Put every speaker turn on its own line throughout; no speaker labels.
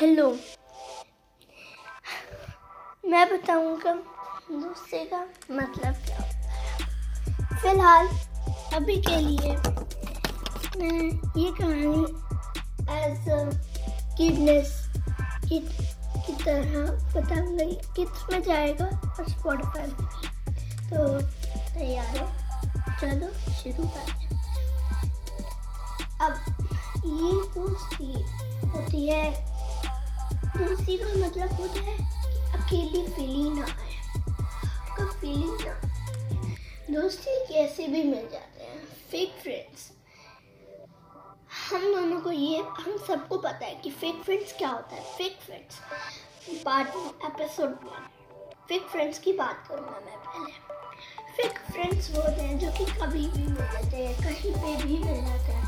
Hello. मैं बताऊँगा दोस्ती का मतलब क्या फ़िलहाल अभी के लिए मैं ये कहानी एज किडनेस की, की तरह बताऊँगी किड्स में जाएगा और स्पॉटिफाई में। तो तैयार हो चलो शुरू करते हैं। अब ये दोस्ती होती है दोस्ती का मतलब होता है? अकेली फीलिंग ना आए। आपका फीलिंग ना दोस्ती कैसे भी मिल जाते हैं। फेक फ्रेंड्स हम दोनों को ये, हम सबको पता है कि फेक फ्रेंड्स क्या होता है। Fake friends part episode one fake friends की बात करूँगा मैं पहले। फेक फ्रेंड्स वो होते हैं जो कि कभी भी मिल जाते हैं, कहीं पे भी मिल जाते हैं।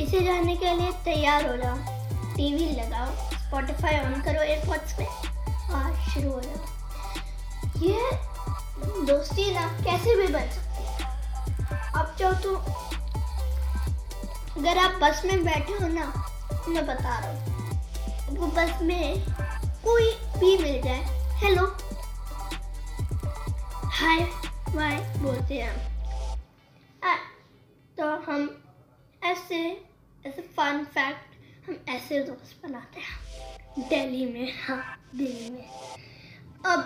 इसे जानने के लिए तैयार हो जाओ। टीवी लगाओ स्पॉटिफाई ऑन करो एयरपॉड्स में और शुरू हो जाओ ये दोस्ती ना कैसे भी बन सकती है। आप चाहो तो अगर आप बस में बैठे हो ना मैं बता रहा हूँ। वो बस में कोई भी मिल जाए। हेलो हाय वाय बोलते हैं आ, तो हम ऐसे ऐसे फन फैक्ट हम ऐसे दोस्त बनाते हैं। दिल्ली में हाँ दिल्ली में। अब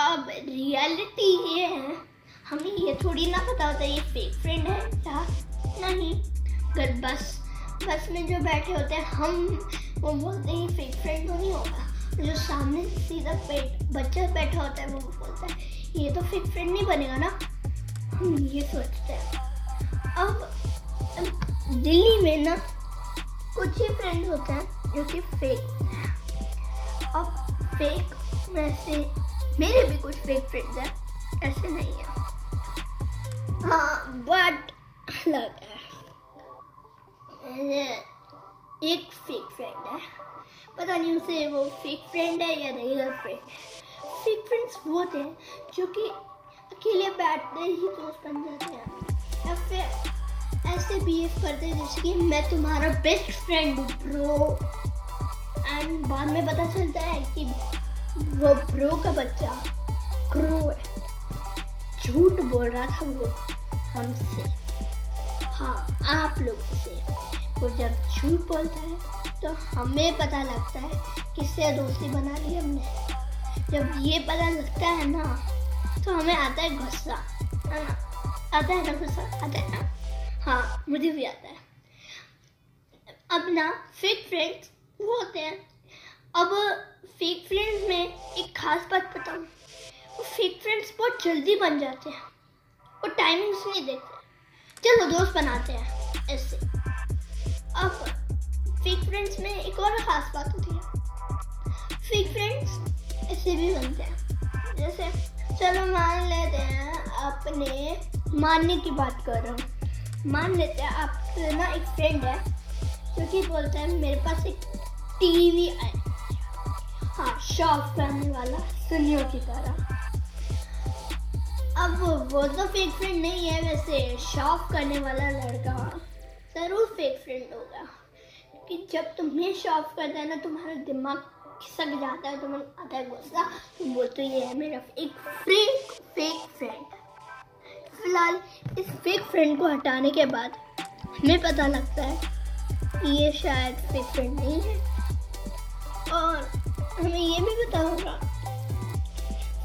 अब रियलिटी ये है। हमें ये थोड़ी ना पता होता, ये फेक फ्रेंड है या नहीं। अगर बस बस में जो बैठे होते हैं, हम, वो बोलते हैं फेक फ्रेंड तो नहीं होगा। जो सामने सीधा पेट, बच्चा बैठा होता है, वो बोलता है, ये तो फेक फ्रेंड नहीं बनेगा ना। हम ये सोचते हैं। अब, दिल्ली में ना कुछ ही फ्रेंड्स होते हैं जो कि फेक अब फेक वैसे, मेरे भी कुछ फेक फ्रेंड्स हैं, ऐसे नहीं है। हाँ बट अलग है। एक फेक फ्रेंड है। पता नहीं उसे वो फेक फ्रेंड है या रियल फ्रेंड फेक फ्रेंड्स वो थे जो कि अकेले बैठते ही दोस्त बन जाते हैं। या फिर ऐसे बिहेव करते हैं, जैसे कि मैं तुम्हारा बेस्ट फ्रेंड हूँ ब्रो एंड बाद में पता चलता है कि वो ब्रो का बच्चा क्रो है। झूठ बोल रहा था वो हमसे। हाँ आप लोगों से। वो जब झूठ बोलता है तो हमें पता लगता है किससे दोस्ती बना ली हमने। जब ये पता लगता है ना तो हमें आता है गुस्सा। आता है ना गुस्सा? आता है ना? हाँ मुझे भी आता है। अब ना फेक फ्रेंड्स वो होते हैं। अब फेक फ्रेंड्स में एक खास बात बताऊँ। वो फेक फ्रेंड्स बहुत जल्दी बन जाते हैं। वो टाइमिंग्स नहीं देखते। चलो, दोस्त बनाते हैं। ऐसे। अब फेक फ्रेंड्स में एक और खास बात होती है। फेक फ्रेंड्स ऐसे भी बनते हैं। जैसे, चलो मान लेते हैं, अपने मानने की बात कर रहा हूँ। मान लेते हैं, आप ना एक फ्रेंड है, जो कि बोलता है, मेरे पास एक टीवी है। हाँ शॉप करने वाला, सुनियो की तरह। अब वो तो फेक फ्रेंड नहीं है, वैसे शॉप करने वाला लड़का ज़रूर फेक फ्रेंड होगा। कि जब तुम्हें शॉप करता है ना, तुम्हारा दिमाग खिसक जाता है, तुम्हें आता है गुस्सा तो वो तो ये है, मेरा एक फेक फेक फ्रेंड फ़िलहाल इस फेक फ्रेंड को हटाने के बाद हमें पता लगता है कि ये शायद फेक फ्रेंड नहीं है। और हमें ये भी पता होगा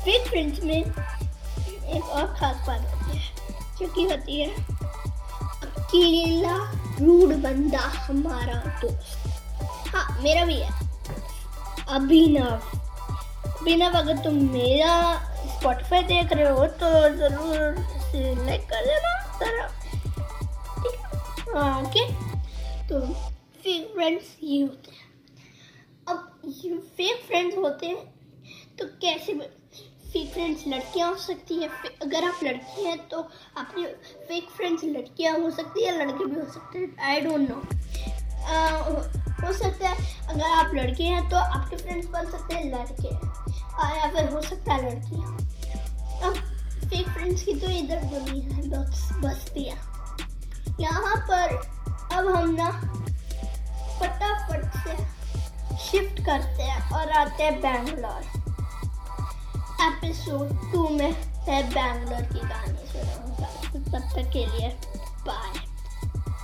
फेक फ्रेंड्स में एक और खास बात होती है, जो कि होती है, अकेला रूड बंदा हमारा दोस्त। हाँ मेरा भी है। अभिनव। अभिनव, अगर तुम मेरा स्पॉटिफाई देख रहे हो तो ज़रूर लाइक कर देना ठीक हाँ? ओके। तो फेक फ्रेंड्स ये होते हैं। अब ये फेक फ्रेंड्स होते हैं तो कैसे फेक फ्रेंड्स लड़कियाँ हो सकती है? अगर आप लड़की हैं तो आपकी फेक फ्रेंड्स लड़कियाँ हो सकती है लड़के भी हो सकते हैं? आई डोंट नो हो सकता है, अगर आप लड़के हैं तो आपके फ्रेंड्स बन सकते हैं लड़के। या फिर हो सकता है लड़कियाँ। अब फेक फ्रेंड्स की तो इधर दुनिया है, बस बस्तियाँ यहाँ पर अब हम ना फटाफट से शिफ्ट करते हैं और आते हैं बैंगलोर एपिसोड टू में मैं बैंगलोर की कहानी सुनाऊँगा। तब तक के लिए